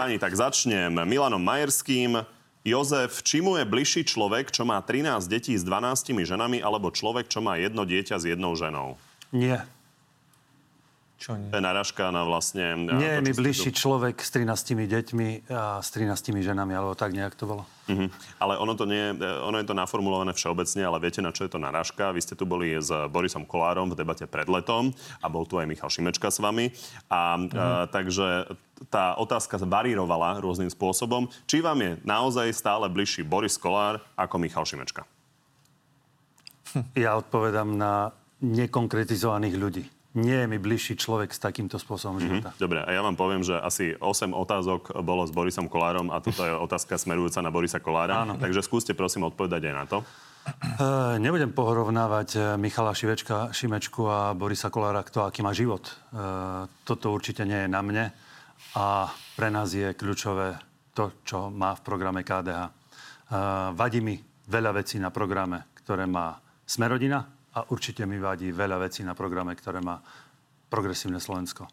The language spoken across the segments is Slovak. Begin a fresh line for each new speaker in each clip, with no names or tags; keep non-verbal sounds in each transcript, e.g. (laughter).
páni, tak začnem Milanom Majerským. Jozef, či mu je bližší človek, čo má 13 detí s 12 ženami, alebo človek, čo má jedno dieťa s jednou ženou?
Nie.
Čo nie? To je narážka na vlastne...
Nie je mi bližší tu... človek s 13 deťmi a s 13 ženami, alebo tak nejak to bolo.
Uh-huh. Ale ono, to nie, ono je to naformulované všeobecne, ale viete, na čo je to narážka? Vy ste tu boli s Borisom Kolárom v debate pred letom a bol tu aj Michal Šimečka s vami. A, uh-huh. a takže tá otázka varírovala rôznym spôsobom. Či vám je naozaj stále bližší Boris Kolár ako Michal Šimečka?
Ja odpovedám na nekonkretizovaných ľudí nie je mi bližší človek s takýmto spôsobom mm-hmm. života.
Dobre, a ja vám poviem, že asi 8 otázok bolo s Borisom Kolárom a toto je otázka smerujúca na Borisa Kolára. Áno. Takže skúste prosím odpovedať aj na to.
Uh, nebudem porovnávať e, Michala Šivečka, Šimečku a Borisa Kolára, kto aký má život. Uh, toto určite nie je na mne a pre nás je kľúčové to, čo má v programe KDH. Uh, vadí mi veľa vecí na programe, ktoré má Smerodina, a určite mi vadí veľa vecí na programe, ktoré má progresívne Slovensko.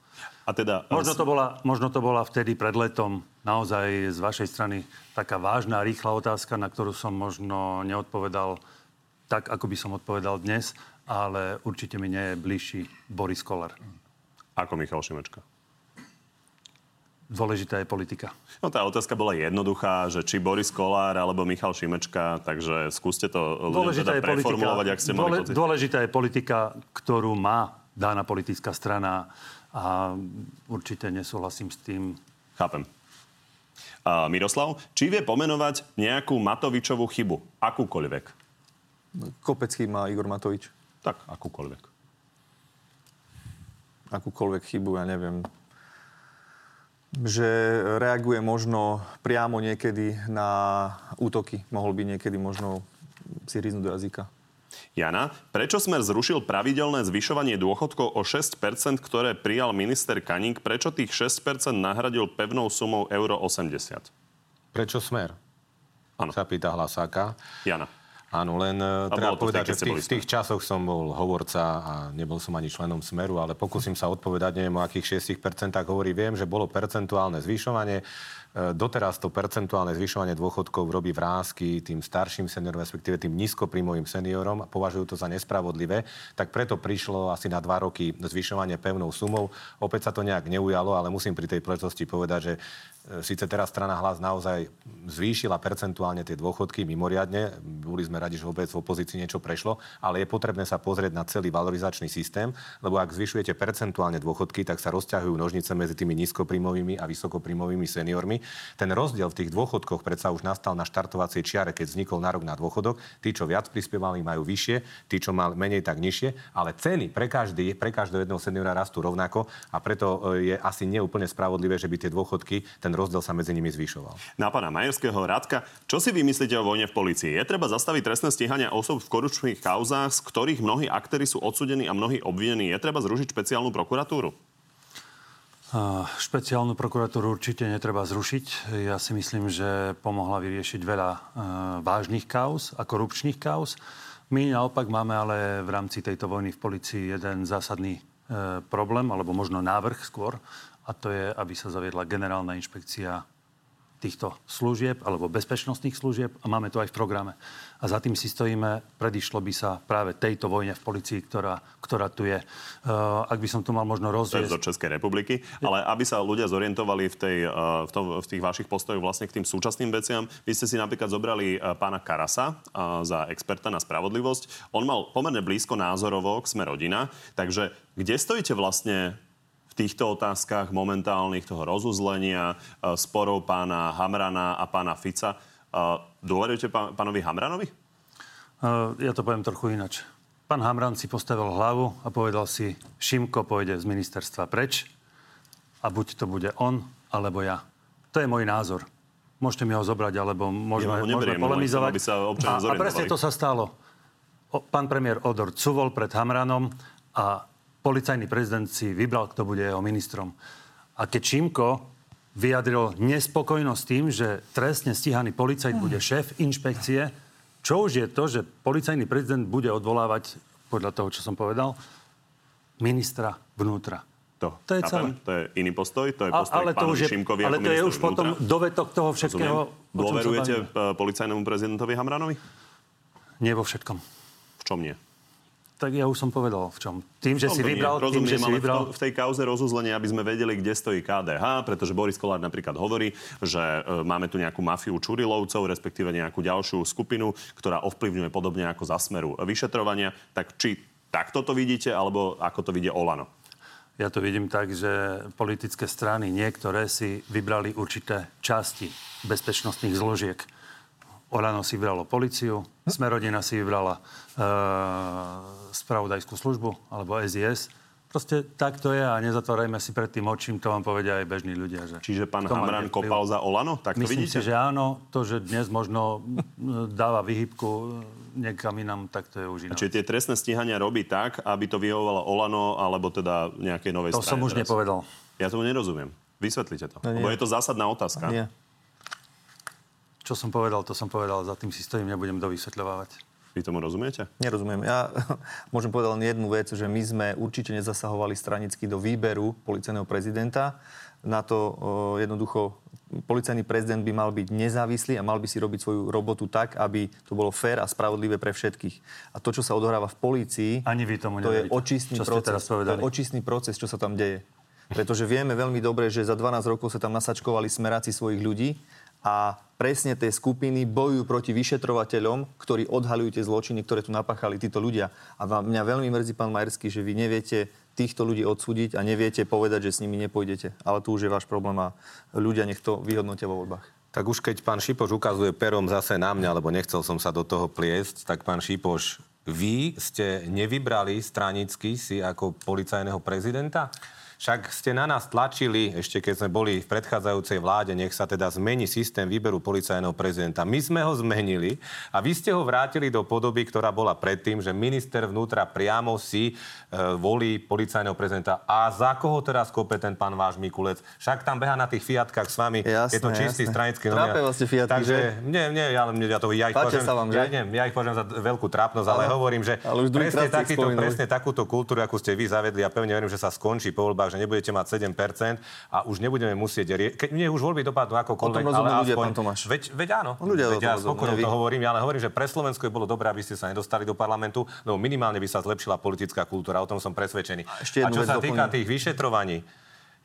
A teda... Možno to, bola, možno to bola vtedy pred letom naozaj z vašej strany taká vážna, rýchla otázka, na ktorú som možno neodpovedal tak, ako by som odpovedal dnes, ale určite mi nie je bližší Boris Koller.
Ako Michal Šimečka?
Dôležitá je politika.
No tá otázka bola jednoduchá, že či Boris Kolár alebo Michal Šimečka, takže skúste to ľuďom teda preformulovať, ak ste mali
pocit. Dôležitá je politika, ktorú má dána politická strana a určite nesúhlasím s tým.
Chápem. Uh, Miroslav, či vie pomenovať nejakú Matovičovú chybu? Akúkoľvek?
Kopecký má Igor Matovič.
Tak, akúkoľvek.
Akúkoľvek chybu, ja neviem že reaguje možno priamo niekedy na útoky. Mohol by niekedy možno si ríznúť do jazyka.
Jana, prečo Smer zrušil pravidelné zvyšovanie dôchodkov o 6%, ktoré prijal minister Kaník? Prečo tých 6% nahradil pevnou sumou euro 80?
Prečo Smer? Ano. Sa pýta Hlasáka.
Jana.
Áno, len a treba povedať, že v tých, v tých časoch som bol hovorca a nebol som ani členom Smeru, ale pokúsim sa odpovedať, neviem o akých 6% hovorí. Viem, že bolo percentuálne zvyšovanie. E, doteraz to percentuálne zvyšovanie dôchodkov robí vrázky tým starším seniorom, respektíve tým nízkoprímovým seniorom a považujú to za nespravodlivé. Tak preto prišlo asi na dva roky zvyšovanie pevnou sumou. Opäť sa to nejak neujalo, ale musím pri tej príležitosti povedať, že e, síce teraz strana hlas naozaj zvýšila percentuálne tie dôchodky mimoriadne. Boli sme radi, že vôbec v opozícii niečo prešlo, ale je potrebné sa pozrieť na celý valorizačný systém, lebo ak zvyšujete percentuálne dôchodky, tak sa rozťahujú nožnice medzi tými nízkoprímovými a vysokoprímovými seniormi ten rozdiel v tých dôchodkoch predsa už nastal na štartovacej čiare, keď vznikol nárok na dôchodok. Tí, čo viac prispievali, majú vyššie, tí, čo mali menej, tak nižšie, ale ceny pre, každý, pre každého jedného seniora rastú rovnako a preto e, je asi neúplne spravodlivé, že by tie dôchodky, ten rozdiel sa medzi nimi zvyšoval.
Na pána Majerského Radka, čo si vymyslíte o vojne v policii? Je treba zastaviť trestné stíhania osob v korupčných kauzách, z ktorých mnohí aktéry sú odsudení a mnohí obvinení. Je treba zrušiť špeciálnu prokuratúru?
Špeciálnu prokuratúru určite netreba zrušiť. Ja si myslím, že pomohla vyriešiť veľa e, vážnych kauz a korupčných kauz. My naopak máme ale v rámci tejto vojny v policii jeden zásadný e, problém, alebo možno návrh skôr, a to je, aby sa zaviedla generálna inšpekcia týchto služieb alebo bezpečnostných služieb a máme to aj v programe. A za tým si stojíme, predišlo by sa práve tejto vojne v policii, ktorá, ktorá tu je. Uh, ak by som tu mal možno
je zo Českej republiky, ale aby sa ľudia zorientovali v, tej, uh, v, tom, v tých vašich postojoch vlastne k tým súčasným veciam, vy ste si napríklad zobrali uh, pána Karasa uh, za experta na spravodlivosť. On mal pomerne blízko názorovo k sme rodina, takže kde stojíte vlastne týchto otázkach momentálnych toho rozuzlenia, e, sporov pána Hamrana a pána Fica. E, dôverujete pánovi Hamranovi? E,
ja to poviem trochu inač. Pán Hamran si postavil hlavu a povedal si, Šimko pôjde z ministerstva preč a buď to bude on, alebo ja. To je môj názor. Môžete mi ho zobrať, alebo môžeme, ja môžeme polemizovať.
Aby sa a,
a presne to sa stalo. O, pán premiér Odor cuvol pred Hamranom a policajný prezident si vybral, kto bude jeho ministrom. A keď Čímko vyjadril nespokojnosť tým, že trestne stíhaný policajt bude šéf inšpekcie, čo už je to, že policajný prezident bude odvolávať, podľa toho, čo som povedal, ministra vnútra.
To, to je celé. To je iný postoj, to je postoj
ale
to už je, Šimkovi
Ale to je už vnútra. potom dovetok toho všetkého.
Dôverujete policajnému prezidentovi Hamranovi?
Nie vo všetkom.
V čom nie?
Tak ja už som povedal v čom. Tým, že si vybral...
Rozumiem,
tým, že si vybral...
v, tej kauze rozuzlenia, aby sme vedeli, kde stojí KDH, pretože Boris Kolár napríklad hovorí, že e, máme tu nejakú mafiu Čurilovcov, respektíve nejakú ďalšiu skupinu, ktorá ovplyvňuje podobne ako za smeru vyšetrovania. Tak či takto to vidíte, alebo ako to vidie Olano?
Ja to vidím tak, že politické strany niektoré si vybrali určité časti bezpečnostných zložiek Olano si vybralo policiu, Smerodina si vybrala e, spravodajskú službu alebo SIS. Proste tak to je a nezatvárajme si pred tým očím, to vám povedia aj bežní ľudia. Že
Čiže pán Hamran kopal za Olano? Tak to
Myslím
vidíte?
si, že áno. To, že dnes možno dáva vyhybku niekam inám, tak to je už.
Čiže tie trestné stíhania robí tak, aby to vyhovovalo Olano alebo teda nejakej novej
to strane? To som už teraz. nepovedal.
Ja tomu nerozumiem. Vysvetlite to. No Lebo je to zásadná otázka.
Nie.
Čo som povedal, to som povedal, za tým si stojím, nebudem dovysvetľovať.
Vy tomu rozumiete?
Nerozumiem. Ja (laughs) môžem povedať len jednu vec, že my sme určite nezasahovali stranicky do výberu policajného prezidenta. Na to o, jednoducho policajný prezident by mal byť nezávislý a mal by si robiť svoju robotu tak, aby to bolo fér a spravodlivé pre všetkých. A to, čo sa odohráva v polícii,
Ani vy tomu
to je očistný proces. To je očistný proces, čo sa tam deje. Pretože vieme veľmi dobre, že za 12 rokov sa tam nasačkovali smeráci svojich ľudí a presne tie skupiny bojujú proti vyšetrovateľom, ktorí odhalujú tie zločiny, ktoré tu napáchali títo ľudia. A vám, mňa veľmi mrzí, pán Majerský, že vy neviete týchto ľudí odsúdiť a neviete povedať, že s nimi nepôjdete. Ale tu už je váš problém a ľudia nech to vyhodnotia vo voľbách.
Tak už keď pán Šipoš ukazuje perom zase na mňa, lebo nechcel som sa do toho pliesť, tak pán Šipoš, vy ste nevybrali stranicky si ako policajného prezidenta? Však ste na nás tlačili, ešte keď sme boli v predchádzajúcej vláde, nech sa teda zmení systém výberu policajného prezidenta. My sme ho zmenili a vy ste ho vrátili do podoby, ktorá bola predtým, že minister vnútra priamo si e, volí policajného prezidenta. A za koho teraz kope ten pán váš Mikulec? Však tam beha na tých fiatkách s vami.
Jasné,
je to čistý
jasné.
stranický
novinár. vlastne fiatky,
Takže, že? Nie, nie, ja, ja, to, ja ich považujem, vám? Ja, nie, ja ich považujem za veľkú trápnosť, ale, ale hovorím, že ale už presne, takýto, presne takúto kultúru, akú ste vy zavedli, a ja pevne verím, že sa skončí po voľbách, že nebudete mať 7% a už nebudeme musieť... Rie- Keď mne už voľby dopadnú akokoľvek,
ale ľudia, aspoň... Tomáš.
Veď, veď áno. Ľudia veď ja spokojne to hovorím, ja ale hovorím, že pre Slovensko je bolo dobré, aby ste sa nedostali do parlamentu, lebo minimálne by sa zlepšila politická kultúra, o tom som presvedčený. A, ešte a čo sa týka tých vyšetrovaní,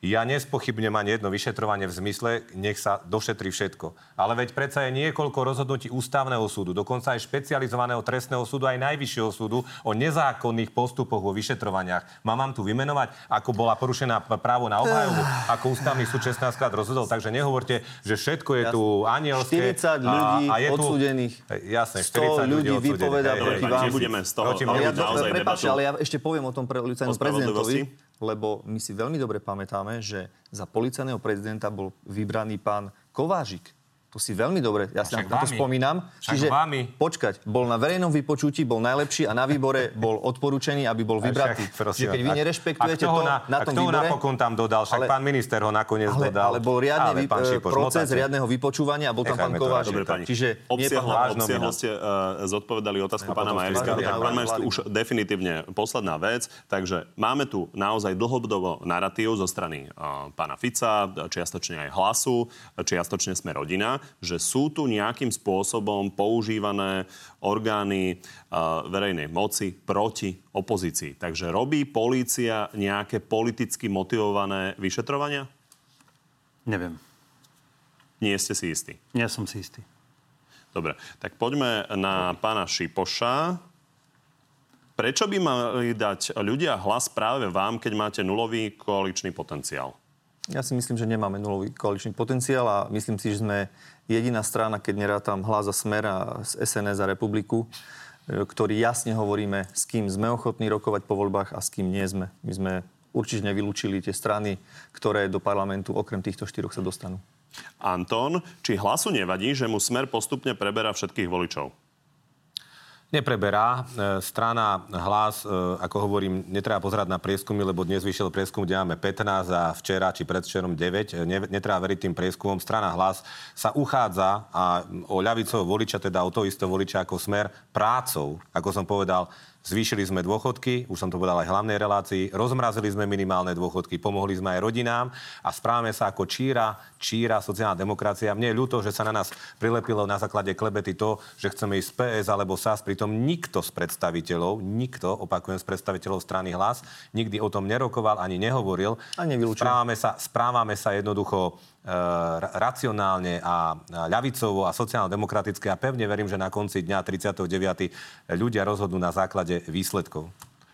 ja nespochybnem ani jedno vyšetrovanie v zmysle, nech sa došetri všetko. Ale veď predsa je niekoľko rozhodnutí ústavného súdu, dokonca aj špecializovaného trestného súdu, aj najvyššieho súdu o nezákonných postupoch vo vyšetrovaniach. Mám vám tu vymenovať, ako bola porušená právo na obhajovu, ako ústavný súd 16 krát rozhodol. Takže nehovorte, že všetko je tu anielské.
40 ľudí a, a je tu, odsúdených.
Jasne, 40 ľudí, ľudí
vypovedá proti vám.
Nebudeme z toho
ale ja, to, prepáčte, ale ja ešte poviem o tom pre prezidentovi lebo my si veľmi dobre pamätáme, že za policajného prezidenta bol vybraný pán Kovážik. To si veľmi dobre, ja si na to spomínam.
Však Čiže vami.
počkať, bol na verejnom vypočutí, bol najlepší a na výbore (laughs) bol odporúčený, aby bol vybratý. Čiže keď vy nerešpektujete to na, na tom výbore...
napokon tam dodal? Však ale, pán minister ho nakoniec
ale,
dodal.
Ale bol riadny ale, vy, Šipoš, proces motáte. riadneho vypočúvania a bol tam pán Kováč.
Čiže obsiahlo ste uh, zodpovedali otázku pána Majerského. Tak pán Majerský už definitívne posledná vec. Takže máme tu naozaj dlhodobo narratív zo strany uh, pána Fica, čiastočne aj hlasu, čiastočne sme rodina že sú tu nejakým spôsobom používané orgány uh, verejnej moci proti opozícii. Takže robí polícia nejaké politicky motivované vyšetrovania?
Neviem.
Nie ste si istí?
Nie som si istý.
Dobre, tak poďme na pána Šipoša. Prečo by mali dať ľudia hlas práve vám, keď máte nulový koaličný potenciál?
Ja si myslím, že nemáme nulový koaličný potenciál a myslím si, že sme jediná strana, keď nerátam hlas a smer a z SNS a republiku, e, ktorý jasne hovoríme, s kým sme ochotní rokovať po voľbách a s kým nie sme. My sme určite nevylúčili tie strany, ktoré do parlamentu okrem týchto štyroch sa dostanú.
Anton, či hlasu nevadí, že mu smer postupne preberá všetkých voličov?
Nepreberá. E, strana hlas, e, ako hovorím, netreba pozerať na prieskumy, lebo dnes vyšiel prieskum, kde máme 15 a včera či predvčerom 9. E, netreba veriť tým prieskumom. Strana hlas sa uchádza a o ľavicového voliča, teda o to isté voliča ako smer, prácou, ako som povedal, zvýšili sme dôchodky, už som to povedal aj v hlavnej relácii, rozmrazili sme minimálne dôchodky, pomohli sme aj rodinám a správame sa ako číra, číra sociálna demokracia. Mne je ľúto, že sa na nás prilepilo na základe klebety to, že chceme ísť PS alebo SAS, pritom nikto z predstaviteľov, nikto, opakujem, z predstaviteľov strany hlas, nikdy o tom nerokoval ani nehovoril.
A
správame sa, správame sa jednoducho racionálne a ľavicovo a sociálno-demokratické a pevne verím, že na konci dňa 39. ľudia rozhodnú na základe výsledkov.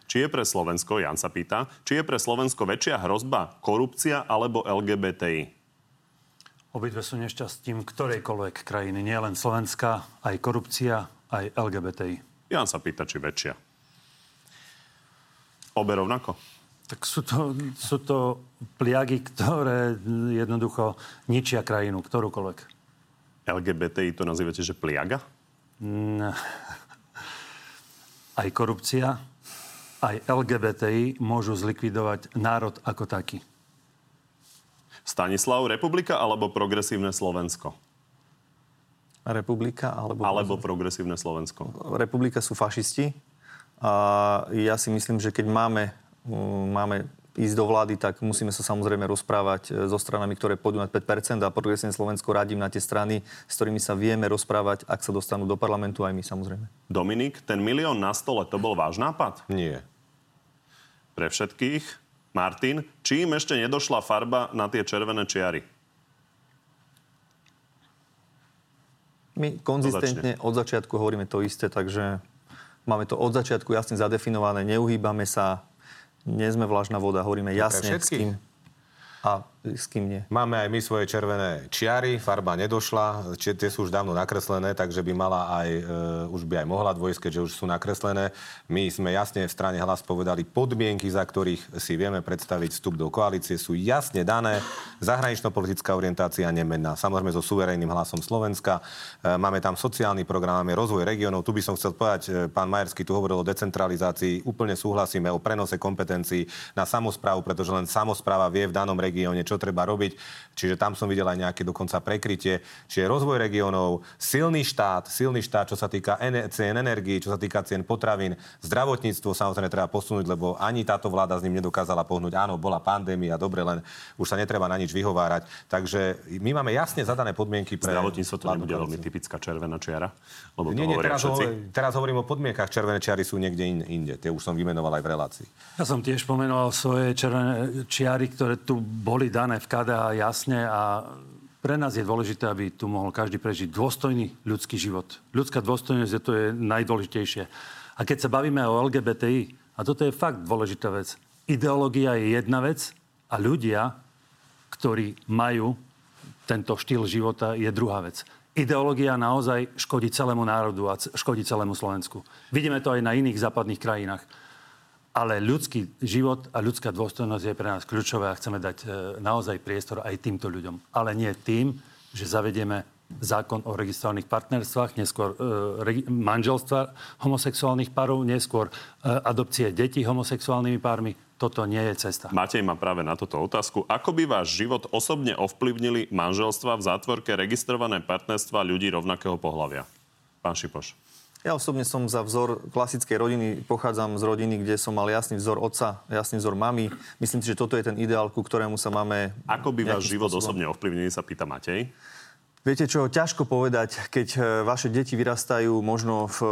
Či je pre Slovensko, Jan sa pýta, či je pre Slovensko väčšia hrozba korupcia alebo LGBTI?
Obidve sú nešťastím ktorejkoľvek krajiny, nie len Slovenska, aj korupcia, aj LGBTI.
Jan sa pýta, či väčšia. Obe rovnako?
Tak sú to, sú to pliagy, ktoré jednoducho ničia krajinu, ktorúkoľvek.
LGBTI to nazývate, že pliaga?
Mm, aj korupcia, aj LGBTI môžu zlikvidovať národ ako taký.
Stanislav, republika alebo progresívne Slovensko?
Republika alebo...
Alebo progresívne Slovensko.
Republika sú fašisti. A ja si myslím, že keď máme máme ísť do vlády, tak musíme sa samozrejme rozprávať e, so stranami, ktoré pôjdu na 5% a progresívne Slovensko radím na tie strany, s ktorými sa vieme rozprávať, ak sa dostanú do parlamentu, aj my samozrejme.
Dominik, ten milión na stole, to bol váš nápad?
Nie.
Pre všetkých? Martin, čím ešte nedošla farba na tie červené čiary?
My konzistentne od začiatku hovoríme to isté, takže máme to od začiatku jasne zadefinované, neuhýbame sa, nie sme vlažná voda, hovoríme jasne, s kým. A s kým nie.
Máme aj my svoje červené čiary, farba nedošla, či, tie sú už dávno nakreslené, takže by mala aj, e, už by aj mohla dvojsť, keďže už sú nakreslené. My sme jasne v strane hlas povedali podmienky, za ktorých si vieme predstaviť vstup do koalície, sú jasne dané. Zahranično-politická orientácia nemenná. Samozrejme so suverénnym hlasom Slovenska. E, máme tam sociálny program, máme rozvoj regionov. Tu by som chcel povedať, e, pán Majerský tu hovoril o decentralizácii. Úplne súhlasíme o prenose kompetencií na samozprávu, pretože len samozpráva vie v danom regióne, čo treba robiť. Čiže tam som videl aj nejaké dokonca prekrytie. Čiže rozvoj regiónov, silný štát, silný štát, čo sa týka cien energii, čo sa týka cien potravín, zdravotníctvo samozrejme treba posunúť, lebo ani táto vláda s ním nedokázala pohnúť. Áno, bola pandémia, dobre, len už sa netreba na nič vyhovárať. Takže my máme jasne zadané podmienky pre...
Zdravotníctvo to nebude veľmi typická červená čiara?
Lebo nie, nie, teraz, hovor, teraz hovorím o podmienkach. Červené čiary sú niekde in, inde. Tie už som vymenoval aj v relácii.
Ja som tiež pomenoval svoje červené čiary, ktoré tu boli dané v KDH jasne a pre nás je dôležité, aby tu mohol každý prežiť dôstojný ľudský život. Ľudská dôstojnosť je to je najdôležitejšie. A keď sa bavíme o LGBTI, a toto je fakt dôležitá vec, ideológia je jedna vec a ľudia, ktorí majú tento štýl života, je druhá vec. Ideológia naozaj škodí celému národu a škodí celému Slovensku. Vidíme to aj na iných západných krajinách. Ale ľudský život a ľudská dôstojnosť je pre nás kľúčové a chceme dať e, naozaj priestor aj týmto ľuďom. Ale nie tým, že zavedieme zákon o registrovaných partnerstvách, neskôr e, manželstva homosexuálnych párov, neskôr e, adopcie detí homosexuálnymi pármi. Toto nie je cesta.
Matej má práve na toto otázku. Ako by váš život osobne ovplyvnili manželstva v zátvorke registrované partnerstva ľudí rovnakého pohľavia? Pán Šipoš.
Ja osobne som za vzor klasickej rodiny, pochádzam z rodiny, kde som mal jasný vzor otca, jasný vzor mamy. Myslím si, že toto je ten ideál, ku ktorému sa máme...
Ako by váš život spôsobom... osobne ovplyvnili, sa pýta Matej.
Viete čo, ťažko povedať, keď e, vaše deti vyrastajú možno v e,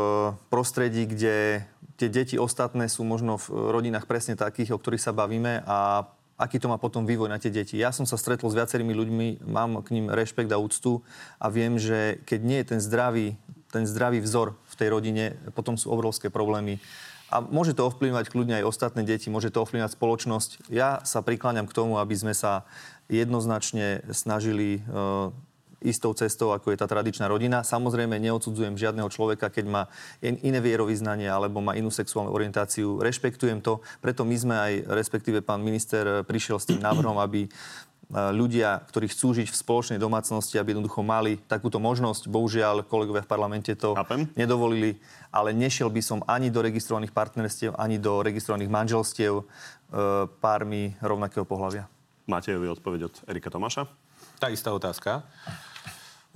prostredí, kde tie deti ostatné sú možno v rodinách presne takých, o ktorých sa bavíme a aký to má potom vývoj na tie deti. Ja som sa stretol s viacerými ľuďmi, mám k ním rešpekt a úctu a viem, že keď nie je ten zdravý, ten zdravý vzor v tej rodine, potom sú obrovské problémy. A môže to ovplyvňovať kľudne aj ostatné deti, môže to ovplyvňovať spoločnosť. Ja sa prikláňam k tomu, aby sme sa jednoznačne snažili uh, istou cestou, ako je tá tradičná rodina. Samozrejme, neodsudzujem žiadneho človeka, keď má iné vierovýznanie alebo má inú sexuálnu orientáciu. Rešpektujem to, preto my sme aj, respektíve pán minister prišiel s tým návrhom, aby ľudia, ktorí chcú žiť v spoločnej domácnosti, aby jednoducho mali takúto možnosť. Bohužiaľ, kolegovia v parlamente to Chápem. nedovolili, ale nešiel by som ani do registrovaných partnerstiev, ani do registrovaných manželstiev e, pármi rovnakého pohľavia.
Máte vy odpoveď od Erika Tomáša?
Tá istá otázka.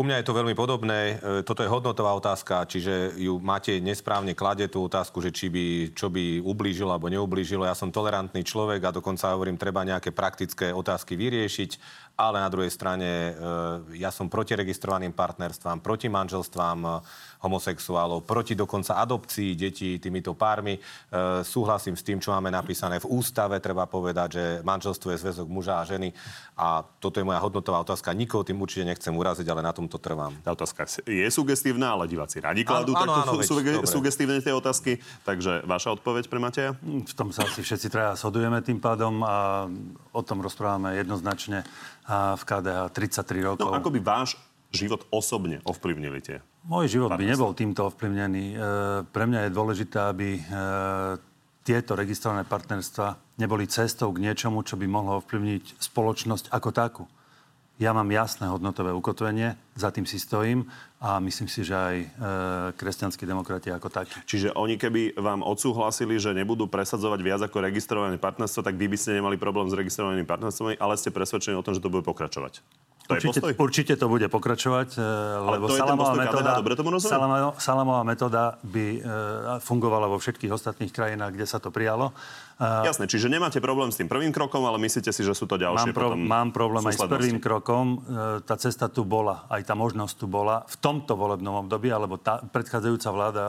U mňa je to veľmi podobné. E, toto je hodnotová otázka, čiže ju máte nesprávne kladie tú otázku, že či by, čo by ublížilo alebo neublížilo. Ja som tolerantný človek a dokonca hovorím, treba nejaké praktické otázky vyriešiť, ale na druhej strane e, ja som proti registrovaným partnerstvám, proti manželstvám homosexuálov, proti dokonca adopcii detí týmito pármi. E, súhlasím s tým, čo máme napísané v ústave. Treba povedať, že manželstvo je zväzok muža a ženy. A toto je moja hodnotová otázka. Nikoho tým určite nechcem uraziť, ale na tomto trvám.
Tá otázka je sugestívna, ale diváci radi kladú takto sugestívne tie otázky. Takže vaša odpoveď pre Mateja?
V tom sa asi všetci traja shodujeme tým pádom a o tom rozprávame jednoznačne v KDH 33 rokov.
No ako by váš život osobne ovplyvnili tie?
Môj život by nebol týmto ovplyvnený. E, pre mňa je dôležité, aby e, tieto registrované partnerstva neboli cestou k niečomu, čo by mohlo ovplyvniť spoločnosť ako takú. Ja mám jasné hodnotové ukotvenie, za tým si stojím a myslím si, že aj e, kresťanskí demokrati ako takí.
Čiže oni keby vám odsúhlasili, že nebudú presadzovať viac ako registrované partnerstvo, tak vy by ste nemali problém s registrovanými partnerstvami, ale ste presvedčení o tom, že to bude pokračovať.
To určite, je určite to bude pokračovať, e, Ale lebo salamová metóda, salamová, salamová metóda by e, fungovala vo všetkých ostatných krajinách, kde sa to prijalo.
Uh, Jasné, čiže nemáte problém s tým prvým krokom, ale myslíte si, že sú to ďalšie
mám, pro,
potom
Mám problém aj s prvým krokom. Tá cesta tu bola, aj tá možnosť tu bola v tomto volebnom období, alebo tá predchádzajúca vláda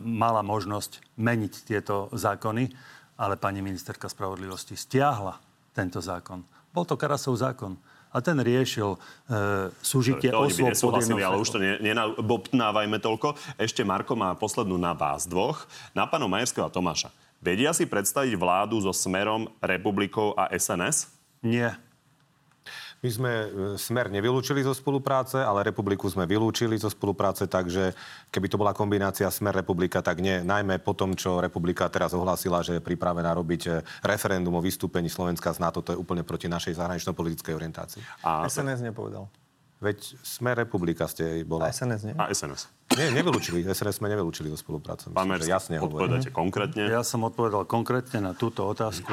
mala možnosť meniť tieto zákony, ale pani ministerka spravodlivosti stiahla tento zákon. Bol to Karasov zákon a ten riešil e, súžitie to osôb.
Nesúhlasili, ale už to nenabobtnávajme toľko. Ešte Marko má poslednú na vás dvoch. Na pánom Majerského a Tomáša. Vedia si predstaviť vládu so Smerom, Republikou a SNS?
Nie.
My sme e, Smer nevylúčili zo spolupráce, ale Republiku sme vylúčili zo spolupráce, takže keby to bola kombinácia Smer Republika, tak nie. Najmä po tom, čo Republika teraz ohlásila, že je pripravená robiť e, referendum o vystúpení Slovenska z NATO, to je úplne proti našej zahranično-politickej orientácii.
A SNS nepovedal.
Veď sme republika ste bola.
A SNS nie?
A SNS.
Nie, nevylúčili. SNS sme nevylúčili do spolupráce.
Pán Mersk, jasne odpovedáte mhm. konkrétne?
Ja som odpovedal konkrétne na túto otázku.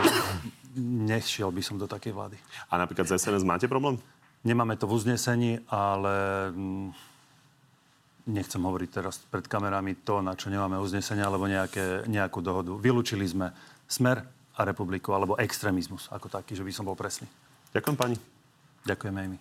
Nešiel by som do takej vlády.
A napríklad z SNS máte problém?
Nemáme to v uznesení, ale mm, nechcem hovoriť teraz pred kamerami to, na čo nemáme uznesenie alebo nejaké, nejakú dohodu. Vylúčili sme smer a republiku alebo extrémizmus ako taký, že by som bol presný.
Ďakujem pani.
Ďakujeme aj my.